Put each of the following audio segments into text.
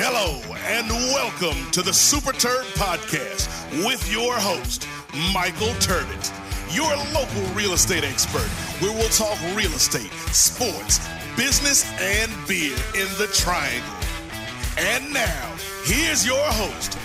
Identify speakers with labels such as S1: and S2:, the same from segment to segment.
S1: Hello and welcome to the Super Terb Podcast with your host, Michael Terbot, your local real estate expert, where we'll talk real estate, sports, business, and beer in the triangle. And now, here's your host,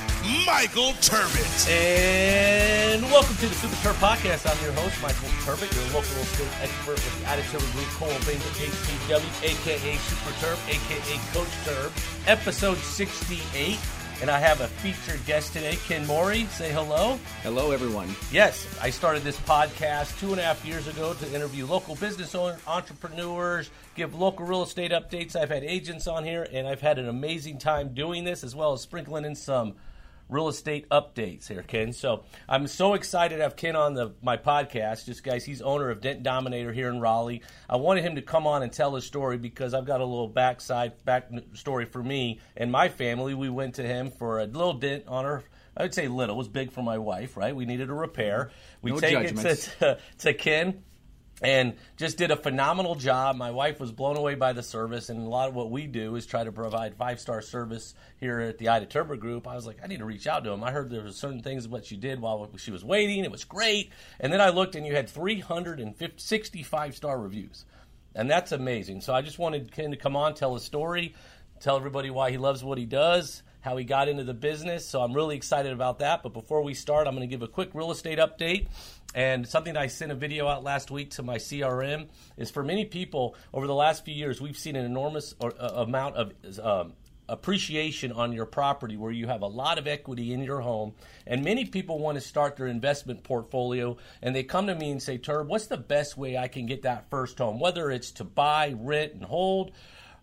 S1: Michael Terbot.
S2: And welcome to the Super Terb Podcast. I'm your host, Michael Terbot, your local real estate expert with the Attitude Group, Coldwell Banker, HPW, aka Super Terb, aka Coach Terb, episode 68. And I have a featured guest today, Ken Mori. Say hello.
S3: Hello, everyone.
S2: Yes, I started this podcast two and a half years ago to interview local business owners, entrepreneurs, give local real estate updates. I've had agents on here, and I've had an amazing time doing this, as well as sprinkling in some real estate updates here, Ken. So I'm so excited to have Ken on the my podcast. Just guys, he's owner of Dent Dominator here in Raleigh. I wanted him to come on and tell his story because I've got a little backside back story for me and my family. We went to him for a little dent on our I would say little. It was big for my wife, right? We needed a repair. We
S3: No
S2: take it to, to, to Ken and just did a phenomenal job. My wife was blown away by the service, and a lot of what we do is try to provide five star service here at the Ida Terbot Group. I was like, I need to reach out to him. I heard there were certain things what she did while she was waiting. It was great, and then I looked, and you had 365 star reviews, and that's amazing. So I just wanted Ken to come on, tell a story, tell everybody why he loves what he does. How he got into the business, so I'm really excited about that. But before we start, I'm going to give a quick real estate update. And something I sent a video out last week to my CRM is for many people over the last few years, we've seen an enormous or, uh, amount of um, appreciation on your property where you have a lot of equity in your home. And many people want to start their investment portfolio and they come to me and say, Terb, what's the best way I can get that first home? Whether it's to buy, rent, and hold,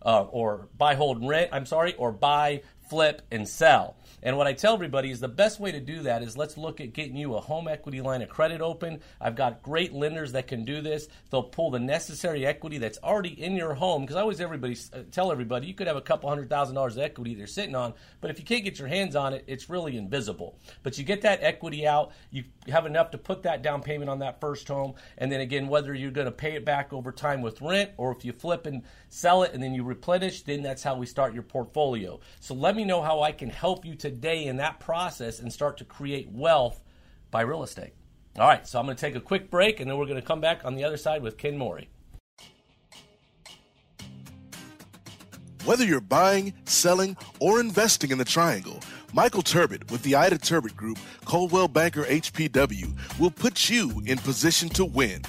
S2: uh, or buy, hold, and rent, I'm sorry, or buy, flip, and sell. And what I tell everybody is the best way to do that is let's look at getting you a home equity line of credit open. I've got great lenders that can do this. They'll pull the necessary equity that's already in your home because I always everybody uh, tell everybody you could have a couple hundred thousand dollars of equity they're sitting on, but if you can't get your hands on it, it's really invisible. But you get that equity out, you have enough to put that down payment on that first home, and then again whether you're going to pay it back over time with rent or if you flip and sell it and then you replenish, then that's how we start your portfolio. So let me know how I can help you today in that process and start to create wealth by real estate. All right, so I'm going to take a quick break and then we're going to come back on the other side with Ken Mori.
S1: Whether you're buying, selling, or investing in the triangle, Michael Terbot with the Ida Terbot Group, Coldwell Banker HPW, will put you in position to win.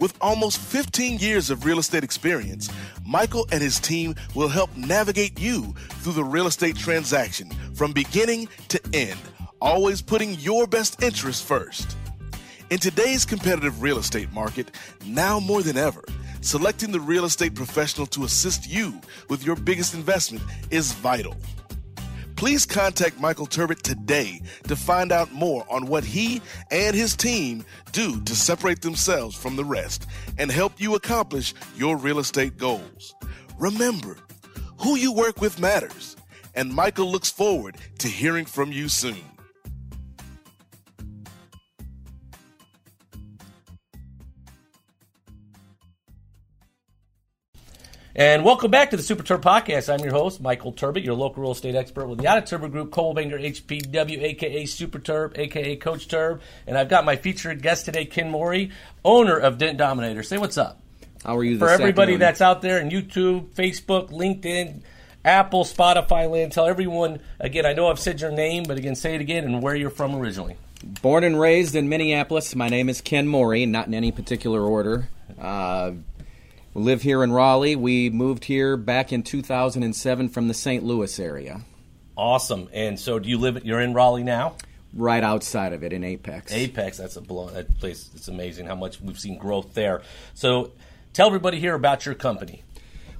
S1: With almost 15 years of real estate experience, Michael and his team will help navigate you through the real estate transaction from beginning to end, always putting your best interests first. In today's competitive real estate market, now more than ever, selecting the real estate professional to assist you with your biggest investment is vital. Please contact Michael Terbot today to find out more on what he and his team do to separate themselves from the rest and help you accomplish your real estate goals. Remember, who you work with matters, and Michael looks forward to hearing from you soon.
S2: And welcome back to the Super Terb Podcast. I'm your host, Michael Terbot, your local real estate expert with the of Terbot Group, Coldwell Banker, HPW, aka Super Terb, aka Coach Terb. And I've got my featured guest today, Ken Mori, owner of Dent Dominator. Say what's up.
S3: How are you
S2: For everybody that's out there in YouTube, Facebook, LinkedIn, Apple, Spotify land, tell everyone, again, I know I've said your name, but again, say it again and where you're from originally.
S3: Born and raised in Minneapolis, my name is Ken Mori, not in any particular order. Uh, we live here in Raleigh. We moved here back in 2007 from the St. Louis area,
S2: Awesome. And so do you live, you're in Raleigh now?
S3: right outside of it in Apex.
S2: Apex, that's a blow. That place, it's amazing how much we've seen growth there. So, tell everybody here about your company.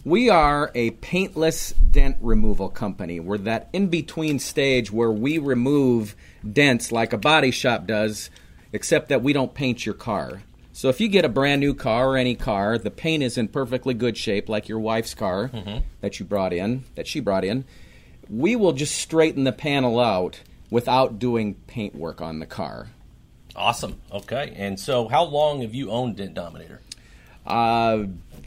S3: We are a paintless dent removal company. We're that in between stage where we remove dents like a body shop does, except that we don't paint your car. So if you get a brand new car or any car, the paint is in perfectly good shape, like your wife's car mm-hmm. that you brought in, that she brought in. We will just straighten the panel out without doing paint work on the car.
S2: Awesome. Okay. And so, how long have you owned Dent Dominator?
S3: Uh,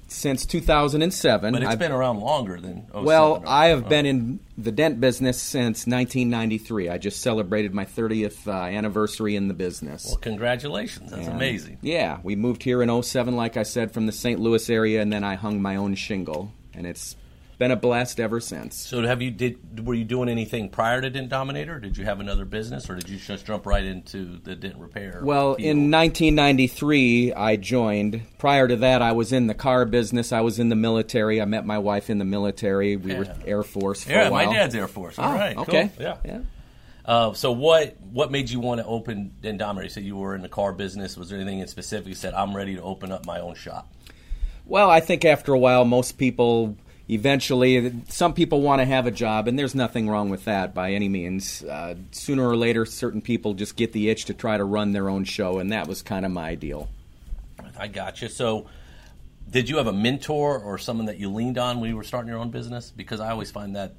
S3: since 2007.
S2: But it's
S3: I've-
S2: been around longer than. 07,
S3: well. I have
S2: Oh.
S3: been in the dent business since 1993. I just celebrated my 30th uh, anniversary in the business.
S2: Well, congratulations. That's
S3: And,
S2: amazing.
S3: Yeah, we moved here in 07, like I said, from the St. Louis area, and then I hung my own shingle, and it's been a blast ever since.
S2: So, have you did were you doing anything prior to Dent Dominator? Did you have another business, or did you just jump right into the dent repair?
S3: Well,
S2: field?
S3: in 1993, I joined. Prior to that, I was in the car business. I was in the military. I met my wife in the military. We were Air Force for
S2: yeah,
S3: a while.
S2: my dad's Air Force. All
S3: Oh,
S2: right, cool.
S3: okay.
S2: yeah.
S3: yeah.
S2: Uh, so, what what made you want to open Dent Dominator? You said you were in the car business. Was there anything in specific? You said I'm ready to open up my own shop.
S3: Well, I think after a while, most people eventually, some people want to have a job, and there's nothing wrong with that by any means. Uh, sooner or later, certain people just get the itch to try to run their own show, and that was kind of my deal.
S2: I got you. So, did you have a mentor or someone that you leaned on when you were starting your own business? Because I always find that,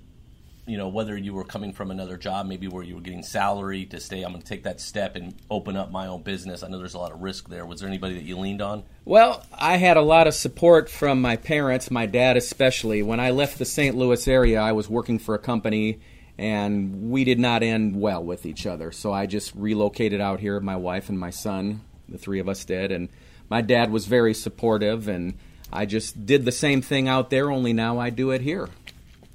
S2: you know, whether you were coming from another job, maybe where you were getting salary to stay, I'm going to take that step and open up my own business. I know there's a lot of risk there. Was there anybody that you leaned on?
S3: Well, I had a lot of support from my parents, my dad especially. When I left the St. Louis area, I was working for a company and we did not end well with each other. So I just relocated out here, my wife and my son, the three of us did, and my dad was very supportive and I just did the same thing out there only now I do it here.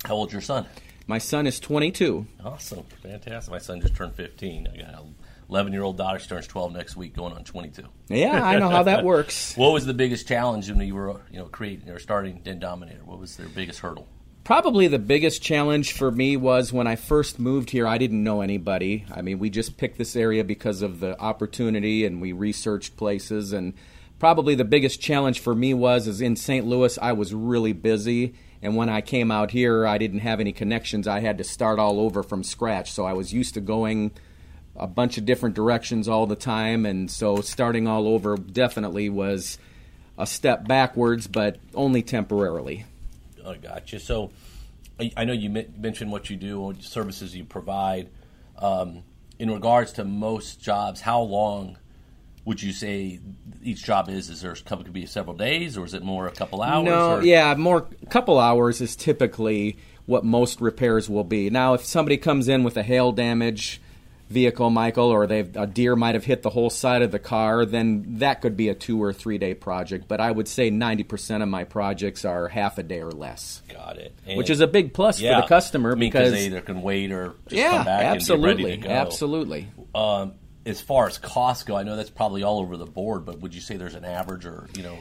S2: How old's your son?
S3: My son is 22.
S2: Awesome, fantastic. My son just turned 15. I got an 11 year old daughter. She turns 12 next week, going on 22.
S3: Yeah, I know how that works.
S2: What was the biggest challenge when you were, you know, creating or starting Dent Dominator? What was their biggest hurdle?
S3: Probably the biggest challenge for me was when I first moved here, I didn't know anybody. I mean, we just picked this area because of the opportunity and we researched places and probably the biggest challenge for me was is in St. Louis I was really busy and when I came out here I didn't have any connections. I had to start all over from scratch. So I was used to going a bunch of different directions all the time and so starting all over definitely was a step backwards but only temporarily.
S2: I got you. So, I, know you men- mentioned what you do, what services you provide. Um, in regards to most jobs, how long would you say each job is? Is there a couple could be several days, or is it more a couple hours?
S3: No,
S2: or-
S3: yeah, more a couple hours is typically what most repairs will be. Now, if somebody comes in with a hail damage vehicle, Michael, or they've a deer might have hit the whole side of the car, then that could be a two or three day project. But I would say ninety percent of my projects are half a day or less,
S2: got it.
S3: which is a big plus
S2: yeah,
S3: for the customer
S2: mean,
S3: because
S2: they either can wait or just
S3: yeah,
S2: come back
S3: absolutely,
S2: and be ready to go.
S3: absolutely.
S2: Um, as far as costs go, I know that's probably all over the board, but would you say there's an average, or you know,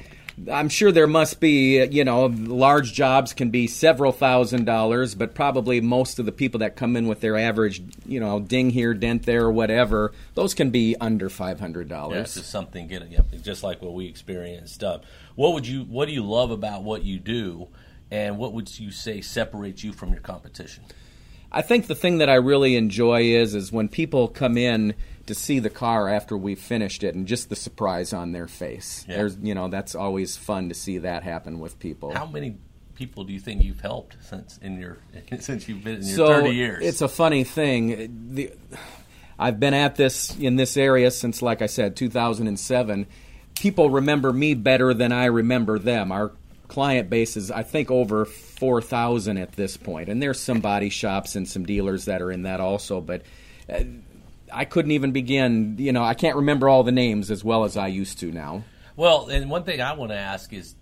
S3: I'm sure there must be, you know, large jobs can be several thousand dollars, but probably most of the people that come in with their average, you know, ding here, dent there, whatever, those can be under five hundred
S2: Yeah,
S3: dollars.
S2: just something getting yep, just like what we experienced. Uh, what would you what do you love about what you do, and what would you say separates you from your competition?
S3: I think the thing that I really enjoy is is when people come in to see the car after we've finished it and just the surprise on their face.
S2: Yeah.
S3: There's, you know, that's always fun to see that happen with people.
S2: How many people do you think you've helped since in your since you've been in your
S3: so
S2: thirty years?
S3: It's a funny thing. The, I've been at this in this area since, like I said, 2007. People remember me better than I remember them. Our client base is, I think, over 4,000 at this point, and there's some body shops and some dealers that are in that also. But uh, I couldn't even begin. You know, I can't remember all the names as well as I used to now.
S2: well, and one thing I want to ask is,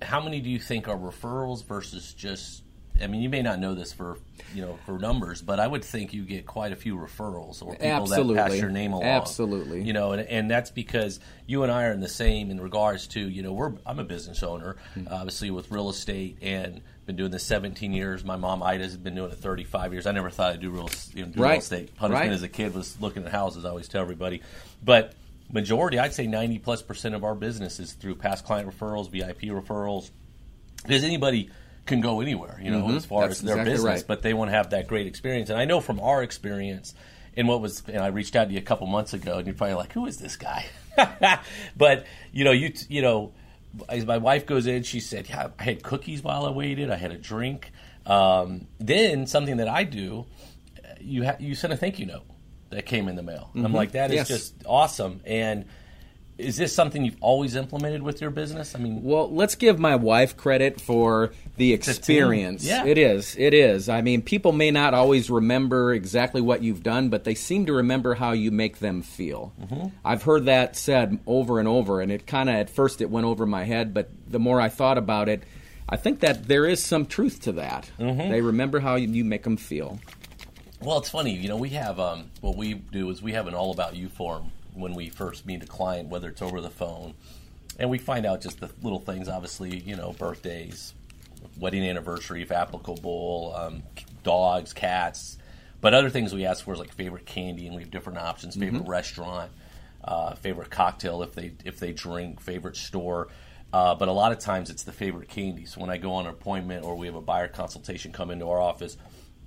S2: how many do you think are referrals versus just? I mean, you may not know this for you know for numbers, but I would think you get quite a few referrals or people that pass your name along.
S3: Absolutely.
S2: you know, and, and that's because you and I are in the same in regards to you know we're I'm a business owner,
S3: Hmm.
S2: obviously with real estate and been doing this 17 years. My mom Ida's been doing it 35 years. I never thought I'd do real you know, do real
S3: Right.
S2: estate. Punishment
S3: Right.
S2: as a kid was looking at houses. I always tell everybody, but majority I'd say 90 plus percent of our business is through past client referrals, VIP referrals, because anybody can go anywhere, you know, as far
S3: Mm-hmm. That's
S2: as their
S3: exactly
S2: business,
S3: right.
S2: but they want to have that great experience. And I know from our experience, and what was, and I reached out to you a couple months ago, and you're probably like, "Who is this guy?" but you know, you you know, as my wife goes in, she said, "Yeah, I had cookies while I waited. I had a drink." Um, then something that I do, you ha- you sent a thank you note that came in the mail. I'm like, that is
S3: Mm-hmm. Yes.
S2: just awesome, and is this something you've always implemented with your business? I mean,
S3: Well, let's give my wife credit for the experience.
S2: Yeah.
S3: It is. It is. I mean, people may not always remember exactly what you've done, but they seem to remember how you make them feel.
S2: Mm-hmm.
S3: I've heard that said over and over, and it kind of, at first, it went over my head, but the more I thought about it, I think that there is some truth to that.
S2: Mm-hmm.
S3: They remember how you make them feel.
S2: Well, it's funny. You know, we have um, what we do is we have an all about you form when we first meet a client, whether it's over the phone, and we find out just the little things. Obviously, you know, birthdays, wedding anniversary, if applicable, um, dogs, cats, but other things we ask for is like favorite candy, and we have different options. Favorite restaurant, uh, favorite cocktail if they if they drink, favorite store. Uh, but a lot of times it's the favorite candy. So when I go on an appointment or we have a buyer consultation come into our office,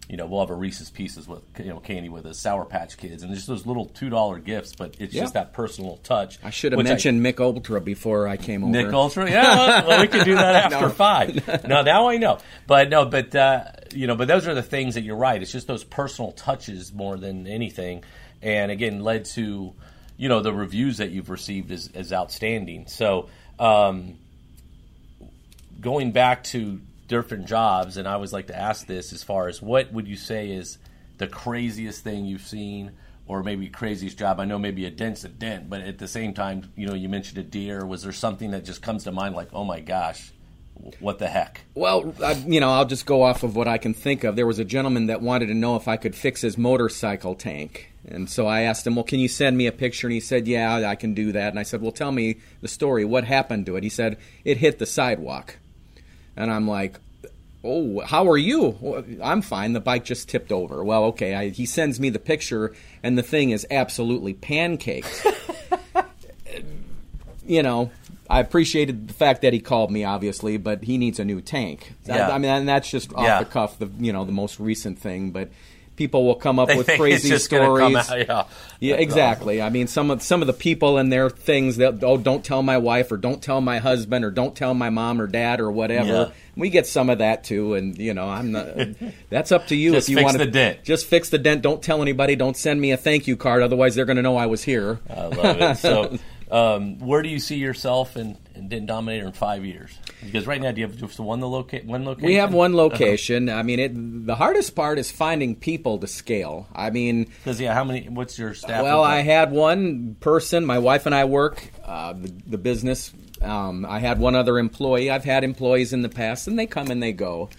S2: you know, we'll have a Reese's Pieces with you know candy with us, Sour Patch Kids, and just those little two dollar gifts. But it's
S3: Yeah.
S2: just that personal touch.
S3: I should have mentioned Mich Ultra before I came over.
S2: Mich Ultra. Yeah, well, well, we could do that after
S3: No.
S2: five. No, now I know. But no, but uh, you know, but those are the things that you're right. It's just those personal touches more than anything, and again, led to you know the reviews that you've received is, is outstanding. So. Um, going back to different jobs, and I always like to ask this as far as what would you say is the craziest thing you've seen, or maybe craziest job? I know maybe a dent's a dent, but at the same time, you know, you mentioned a deer. Was there something that just comes to mind, like, oh my gosh, what the heck?
S3: Well, I, you know, I'll just go off of what I can think of. There was a gentleman that wanted to know if I could fix his motorcycle tank. And so I asked him, Well, can you send me a picture? And he said, Yeah, I can do that. And I said, Well, tell me the story. What happened to it? He said, It hit the sidewalk. And I'm like, Oh, how are you? "Well, I'm fine. The bike just tipped over. Well, okay. I, he sends me the picture, and the thing is absolutely pancaked. you know, I appreciated the fact that he called me, obviously, but he needs a new tank. I-
S2: Yeah.
S3: I, mean, and that's just off
S2: Yeah.
S3: the cuff, the you know, the most recent thing. But people will come up
S2: They
S3: with
S2: think
S3: crazy stories.
S2: come out, yeah.
S3: Yeah, exactly. I mean, some of some of the people and their things that oh, don't tell my wife or don't tell my husband or don't tell my mom or dad or whatever.
S2: Yeah.
S3: We get some of that too, and you know, I'm not. that's up to you
S2: Just
S3: if you
S2: fix
S3: want
S2: the dent.
S3: Just fix the dent. Don't tell anybody. Don't send me a thank you card. Otherwise, they're going to know I was here.
S2: I love it. So, um, where do you see yourself in, in Dent Dominator in five years? Because right now, do you have just one the loca- one location?
S3: We have one location. I mean, it. The hardest part is finding people to scale. I mean,
S2: Because yeah, how many? What's your staff?
S3: Well, I had one person. My wife and I work uh, the, the business. Um, I had one other employee. I've had employees in the past, and they come and they go.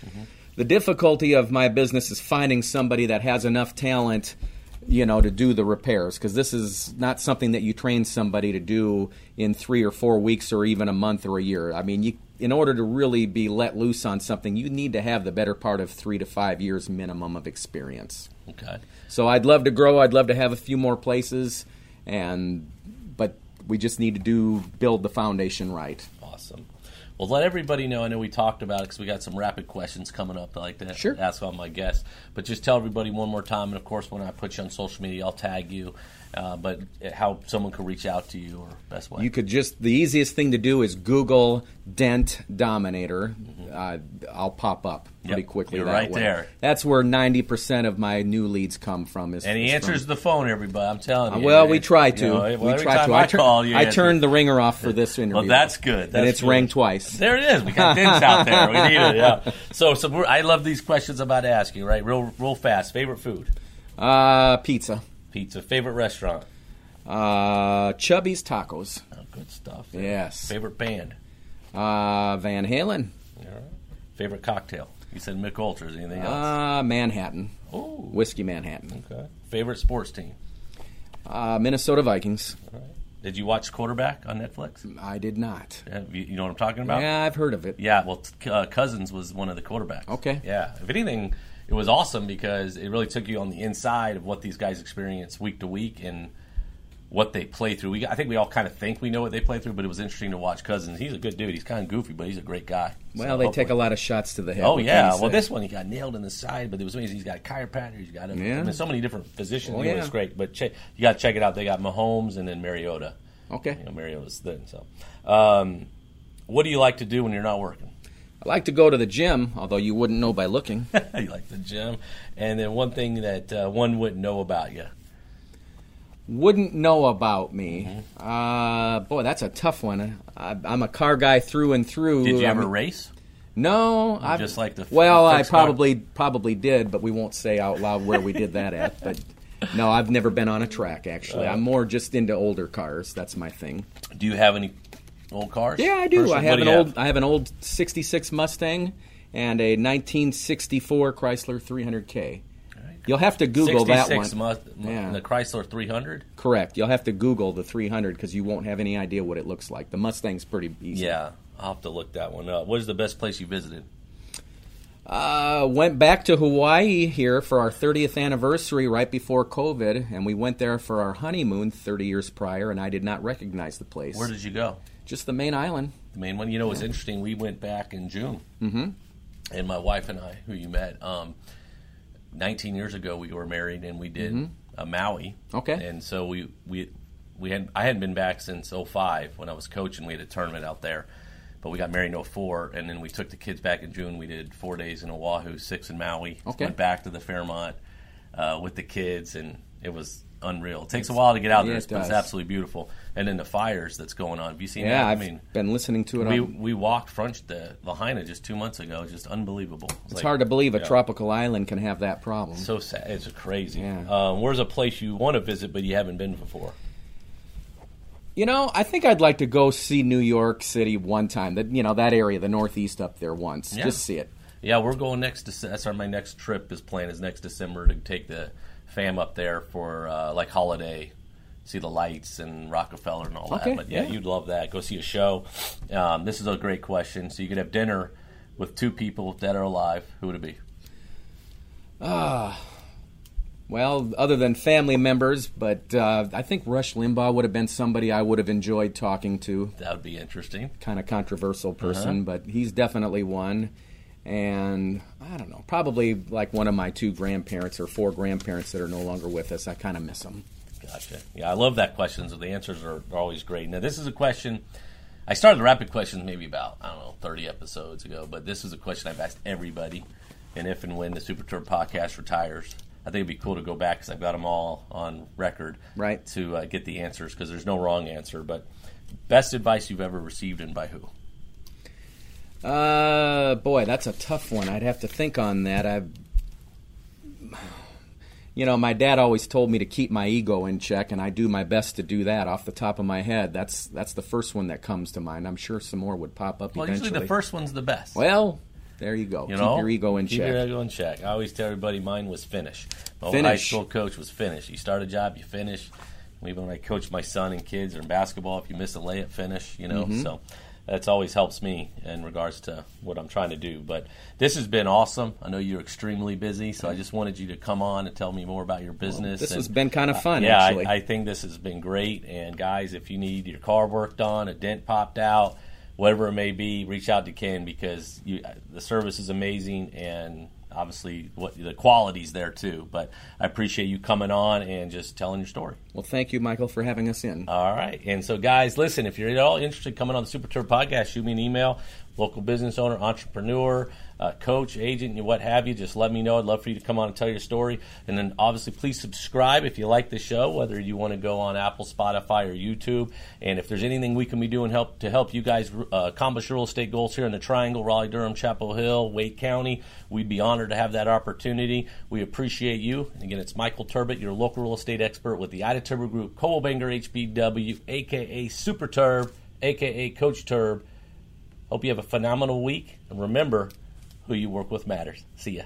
S3: The difficulty of my business is finding somebody that has enough talent, you know, to do the repairs. Because this is not something that you train somebody to do in three or four weeks, or even a month or a year. I mean, you, in order to really be let loose on something, you need to have the better part of three to five years minimum of experience.
S2: Okay.
S3: So I'd love to grow. I'd love to have a few more places, and but we just need to do build the foundation right.
S2: Awesome. Well, let everybody know. I know we talked about it because we got some rapid questions coming up I like to
S3: Sure.
S2: ask all my guests. But just tell everybody one more time. And of course, when I put you on social media, I'll tag you. Uh, but how someone could reach out to you or best way.
S3: You could just the easiest thing to do is Google Dent Dominator. Uh, I'll pop up pretty
S2: Yep,
S3: quickly.
S2: you're
S3: that
S2: right
S3: way.
S2: there.
S3: That's where ninety percent of my new leads come from. Is
S2: and he answers
S3: from-
S2: the phone, everybody. I'm telling you.
S3: Well,
S2: man.
S3: we try to.
S2: You know, well,
S3: we
S2: every
S3: try
S2: time
S3: to.
S2: I,
S3: tur-
S2: call you.
S3: I turned the ringer off for this interview.
S2: Well, that's good. That's
S3: and it's
S2: good.
S3: rang twice.
S2: There it is. We got dents out there. We need it. Yeah. So, so we're, I love these questions I'm about to ask you. Right, real, real fast. Favorite food?
S3: Uh, pizza.
S2: Pizza. Favorite restaurant?
S3: Uh, Chubby's Tacos.
S2: Oh, good stuff.
S3: Yes.
S2: Favorite band?
S3: Uh, Van Halen.
S2: All right. Favorite cocktail? You said Mich Ultras. Anything else?
S3: Uh, Manhattan.
S2: oh,
S3: Whiskey Manhattan.
S2: okay. Favorite sports team?
S3: Uh, Minnesota Vikings.
S2: All right. Did you watch Quarterback on Netflix?
S3: I did not.
S2: Yeah, you, you know what I'm talking about?
S3: Yeah, I've heard of it.
S2: Yeah, well, uh, Cousins was one of the quarterbacks.
S3: Okay.
S2: Yeah. If anything, it was awesome because it really took you on the inside of what these guys experience week to week and what they play through. We, I think we all kind of think we know what they play through, but it was interesting to watch Cousins. He's a good dude. He's kind of goofy, but he's a great guy.
S3: Well,
S2: So
S3: they
S2: hopefully-
S3: take a lot of shots to the head.
S2: Oh yeah. Well, this one he got nailed in the side, but it was amazing. He's got a chiropractor. He's got a,
S3: Yeah.
S2: I mean, so many different physicians.
S3: Oh, yeah.
S2: It's great. But che- you got to check it out. They got Mahomes and then Mariota.
S3: Okay.
S2: You know, Mariota's thin. So, um, what do you like to do when you're not working?
S3: I like to go to the gym, although you wouldn't know by looking.
S2: you like the gym, and then one thing that uh, one wouldn't know about you.
S3: Wouldn't know about me.
S2: Mm-hmm.
S3: Uh, boy, that's a tough one. I, I'm a car guy through and through.
S2: Did you ever
S3: mean-
S2: race?
S3: No, I
S2: just like the
S3: Well, I
S2: fixed car?
S3: probably probably did, but we won't say out loud where we did that at. But no, I've never been on a track. Actually,
S2: Uh.
S3: I'm more just into older cars. That's my thing.
S2: Do you have any old cars?
S3: Yeah, I do. I have
S2: do
S3: an old I have an old '66 Mustang and a 1964 Chrysler 300K. You'll have to Google that one.
S2: 66 Must,
S3: Yeah.
S2: The Chrysler 300.
S3: Correct. You'll have to Google the 300 because you won't have any idea what it looks like. The Mustang's pretty easy.
S2: Yeah, I'll have to look that one up. What is the best place you visited?
S3: Uh, went back to Hawaii here for our 30th anniversary right before COVID, and we went there for our honeymoon 30 years prior, and I did not recognize the place.
S2: Where did you go?
S3: Just the main island.
S2: The main one. You know, it's interesting. We went back in June, mm-hmm. and my wife and I, who you met, um, 19 years ago, we were married, and we did a Maui.
S3: Mm-hmm. Okay.
S2: And so we we we had I hadn't been back since 05 when I was coaching. We had a tournament out there, but we got married in 04, and then we took the kids back in June. We did four days in Oahu, six in Maui.
S3: Okay.
S2: Went back to the Fairmont uh, with the kids, and it was unreal. It takes a while to get out
S3: Yeah,
S2: there,
S3: it
S2: but it's absolutely beautiful. And then the fires that's going on. Have you seen
S3: Yeah,
S2: that?
S3: I've
S2: I mean,
S3: been listening to it.
S2: we
S3: on,
S2: we walked front the Lahaina just two months ago. Just unbelievable.
S3: it's hard to believe a
S2: yeah.
S3: tropical island can have that problem.
S2: So sad. It's crazy.
S3: Yeah.
S2: Um, where's a place you want to visit but you haven't been before?
S3: You know, I think I'd like to go see New York City one time. That you know that area, the Northeast up there once.
S2: Yeah.
S3: Just see it.
S2: Yeah, we're going next. That's our my next trip is planned is next December to take the fam up there for uh, like holiday, see the lights and Rockefeller and all
S3: Okay,
S2: that. But yeah,
S3: yeah.
S2: you'd love that. Go see a show. Um, this is a great question. So you could have dinner with two people dead or alive. Who would it be?
S3: Ah, Well, other than family members, but uh, I think Rush Limbaugh would have been somebody I would have enjoyed talking to.
S2: That would be interesting.
S3: Kind of controversial person,
S2: Uh-huh.
S3: but he's definitely one. And I don't know, probably like one of my two grandparents or four grandparents that are no longer with us. I kind of miss them.
S2: Gotcha. Yeah, I love that question. So the answers are, are always great. Now, this is a question. I started the rapid questions maybe about I don't know thirty episodes ago, but this is a question I've asked everybody. And if and when the Super Terb podcast retires, I think it'd be cool to go back because I've got them all on record,
S3: Right.
S2: To uh, get the answers because there's no wrong answer. But best advice you've ever received and by who?
S3: Uh, boy, that's a tough one. I'd have to think on that. I've, you know, my dad always told me to keep my ego in check, and I do my best to do that. Off the top of my head, that's that's the first one that comes to mind. I'm sure some more would pop up
S2: Well,
S3: eventually.
S2: usually the first one's the best.
S3: Well, there you go.
S2: You
S3: keep
S2: know,
S3: your ego in
S2: Keep
S3: check.
S2: Keep your ego in check. I always tell everybody mine was finish. My old high school coach was finish. You start a job, you finish. Even when I coach my son and kids or in basketball, if you miss a layup, finish. You know,
S3: Mm-hmm.
S2: so that's always helps me in regards to what I'm trying to do. But this has been awesome. I know you're extremely busy, so I just wanted you to come on and tell me more about your business.
S3: this
S2: and-
S3: has been kind of fun,
S2: yeah,
S3: actually.
S2: I, I think this has been great. And guys, if you need your car worked on, a dent popped out, whatever it may be, reach out to Ken because you, the service is amazing and obviously what the quality's there too. But I appreciate you coming on and just telling your story.
S3: well, thank you, Michael, for having us in.
S2: All right. And so, guys, listen, if you're at all interested in coming on the Super Terb podcast, shoot me an email. Local business owner, entrepreneur, uh, coach, agent, what have you. Just let me know. I'd love for you to come on and tell your story. And then, obviously, please subscribe if you like the show, whether you want to go on Apple, Spotify, or YouTube. And if there's anything we can be doing help to help you guys uh, accomplish your real estate goals here in the Triangle, Raleigh, Durham, Chapel Hill, Wake County, we'd be honored to have that opportunity. We appreciate you. And again, it's Michael Terbot, your local real estate expert with the Ida Terbot Group, Coldwell Banker HPW, aka Super Terb, aka Coach Terb. Hope you have a phenomenal week. And remember, who you work with matters. See ya.